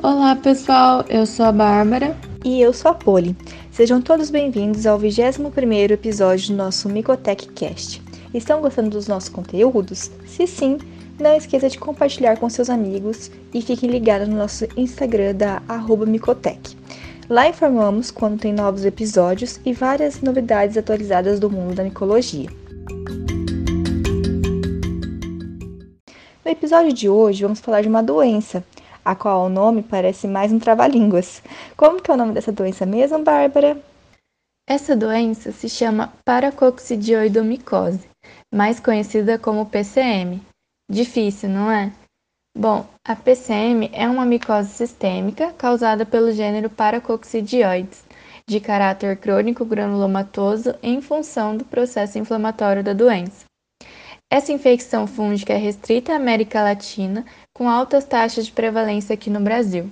Olá pessoal, eu sou a Bárbara. E eu sou a Poli. Sejam todos bem-vindos ao 21º episódio do nosso Micotech Cast. Estão gostando dos nossos conteúdos? Se sim, não esqueça de compartilhar com seus amigos e fiquem ligados no nosso Instagram da Micotech. Lá informamos quando tem novos episódios e várias novidades atualizadas do mundo da micologia. No episódio de hoje vamos falar de uma doença, a qual o nome parece mais um trava-línguas. Como que é o nome dessa doença mesmo, Bárbara? Essa doença se chama paracoccidioidomicose, mais conhecida como PCM. Difícil, não é? Bom, a PCM é uma micose sistêmica causada pelo gênero Paracoccidioides, de caráter crônico granulomatoso em função do processo inflamatório da doença. Essa infecção fúngica é restrita à América Latina, com altas taxas de prevalência aqui no Brasil.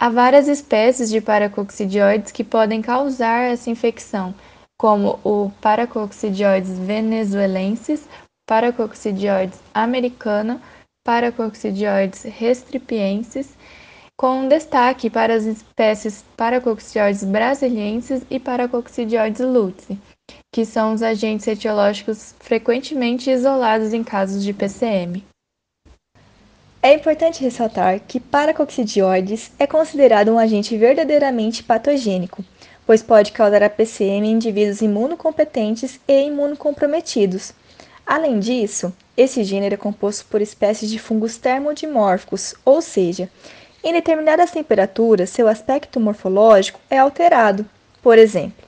Há várias espécies de paracoccidioides que podem causar essa infecção, como o Paracoccidioides venezuelensis, Paracoccidioides americano, Paracoccidioides restripiensis, com destaque para as espécies Paracoccidioides brasiliensis e Paracoccidioides luzi que são os agentes etiológicos frequentemente isolados em casos de PCM. É importante ressaltar que paracoccidioides é considerado um agente verdadeiramente patogênico, pois pode causar a PCM em indivíduos imunocompetentes e imunocomprometidos. Além disso, esse gênero é composto por espécies de fungos termodimórficos, ou seja, em determinadas temperaturas seu aspecto morfológico é alterado. Por exemplo,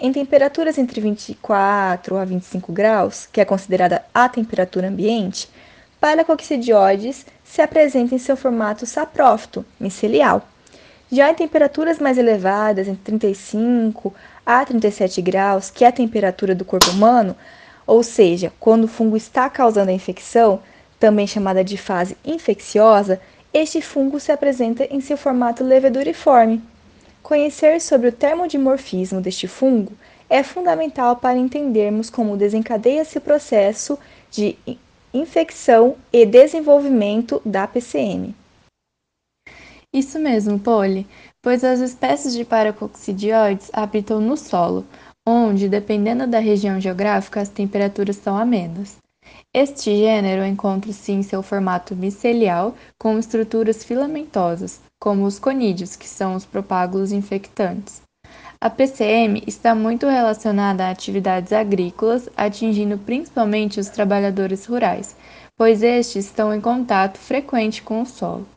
em temperaturas entre 24 a 25 graus, que é considerada a temperatura ambiente, Paracoccidioides se apresenta em seu formato saprófito, micelial. Já em temperaturas mais elevadas, entre 35 a 37 graus, que é a temperatura do corpo humano, ou seja, quando o fungo está causando a infecção, também chamada de fase infecciosa, este fungo se apresenta em seu formato leveduriforme, Conhecer sobre o termodimorfismo deste fungo é fundamental para entendermos como desencadeia-se o processo de infecção e desenvolvimento da PCM. Isso mesmo, Polly, pois as espécies de paracoccidioides habitam no solo, onde, dependendo da região geográfica, as temperaturas são amenas. Este gênero encontra-se em seu formato micelial, com estruturas filamentosas, como os conídeos, que são os propágulos infectantes. A PCM está muito relacionada a atividades agrícolas, atingindo principalmente os trabalhadores rurais, pois estes estão em contato frequente com o solo.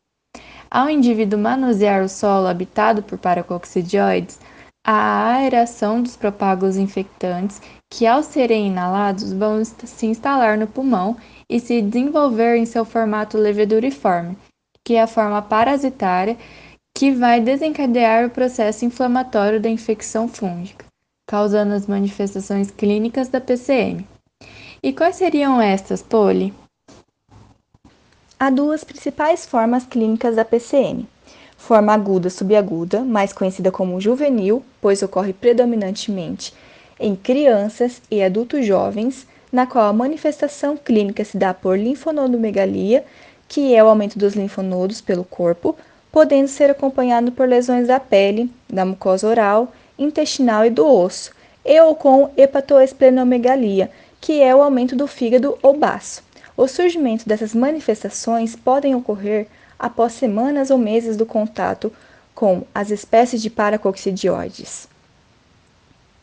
Ao indivíduo manusear o solo habitado por paracoccidioides, a aeração dos propágulos infectantes que, ao serem inalados, vão se instalar no pulmão e se desenvolver em seu formato leveduriforme, que é a forma parasitária que vai desencadear o processo inflamatório da infecção fúngica, causando as manifestações clínicas da PCM. E quais seriam estas, Poli? Há duas principais formas clínicas da PCM. Forma aguda subaguda, mais conhecida como juvenil, pois ocorre predominantemente em crianças e adultos jovens, na qual a manifestação clínica se dá por linfonodomegalia que é o aumento dos linfonodos pelo corpo, podendo ser acompanhado por lesões da pele, da mucosa oral, intestinal e do osso, e ou com hepatoesplenomegalia, que é o aumento do fígado ou baço. O surgimento dessas manifestações podem ocorrer após semanas ou meses do contato com as espécies de paracoccidioides.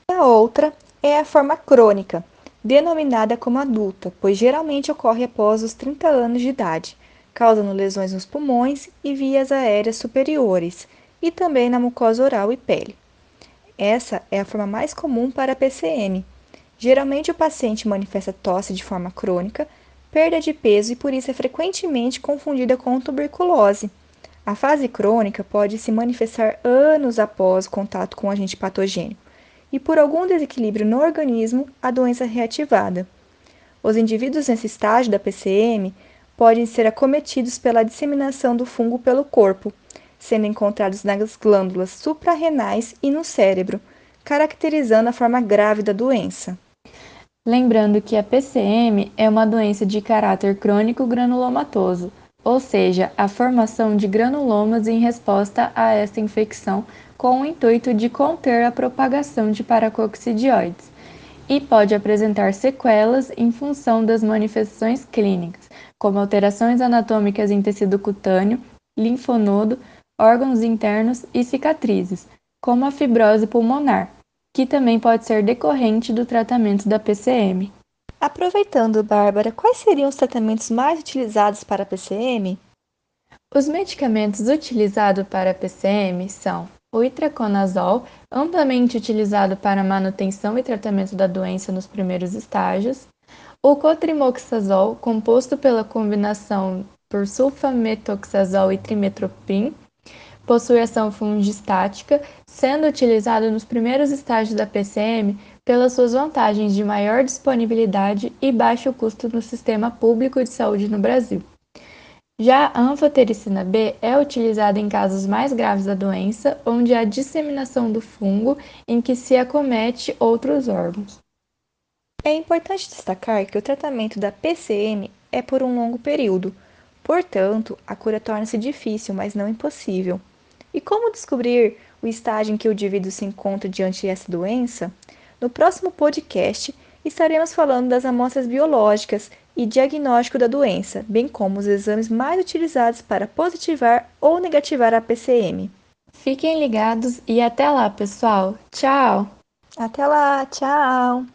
A outra é a forma crônica, denominada como adulta, pois geralmente ocorre após os 30 anos de idade, causando lesões nos pulmões e vias aéreas superiores e também na mucosa oral e pele. Essa é a forma mais comum para a PCM. Geralmente o paciente manifesta tosse de forma crônica, perda de peso e por isso é frequentemente confundida com tuberculose. A fase crônica pode se manifestar anos após o contato com o agente patogênico e por algum desequilíbrio no organismo, a doença é reativada. Os indivíduos nesse estágio da PCM podem ser acometidos pela disseminação do fungo pelo corpo, sendo encontrados nas glândulas suprarrenais e no cérebro, caracterizando a forma grave da doença. Lembrando que a PCM é uma doença de caráter crônico granulomatoso, ou seja, a formação de granulomas em resposta a esta infecção, com o intuito de conter a propagação de paracoccidioides, e pode apresentar sequelas em função das manifestações clínicas, como alterações anatômicas em tecido cutâneo, linfonodo, órgãos internos e cicatrizes, como a fibrose pulmonar, que também pode ser decorrente do tratamento da PCM. Aproveitando, Bárbara, quais seriam os tratamentos mais utilizados para a PCM? Os medicamentos utilizados para a PCM são o itraconazol, amplamente utilizado para manutenção e tratamento da doença nos primeiros estágios, o cotrimoxazol, composto pela combinação por sulfametoxazol e trimetoprim, possui ação fungistática, sendo utilizado nos primeiros estágios da PCM pelas suas vantagens de maior disponibilidade e baixo custo no sistema público de saúde no Brasil. Já a anfotericina B é utilizada em casos mais graves da doença, onde há disseminação do fungo em que se acomete outros órgãos. É importante destacar que o tratamento da PCM é por um longo período, portanto, a cura torna-se difícil, mas não impossível. E como descobrir o estágio em que o indivíduo se encontra diante dessa doença? No próximo podcast, estaremos falando das amostras biológicas e diagnóstico da doença, bem como os exames mais utilizados para positivar ou negativar a PCM. Fiquem ligados e até lá, pessoal. Tchau! Até lá, tchau!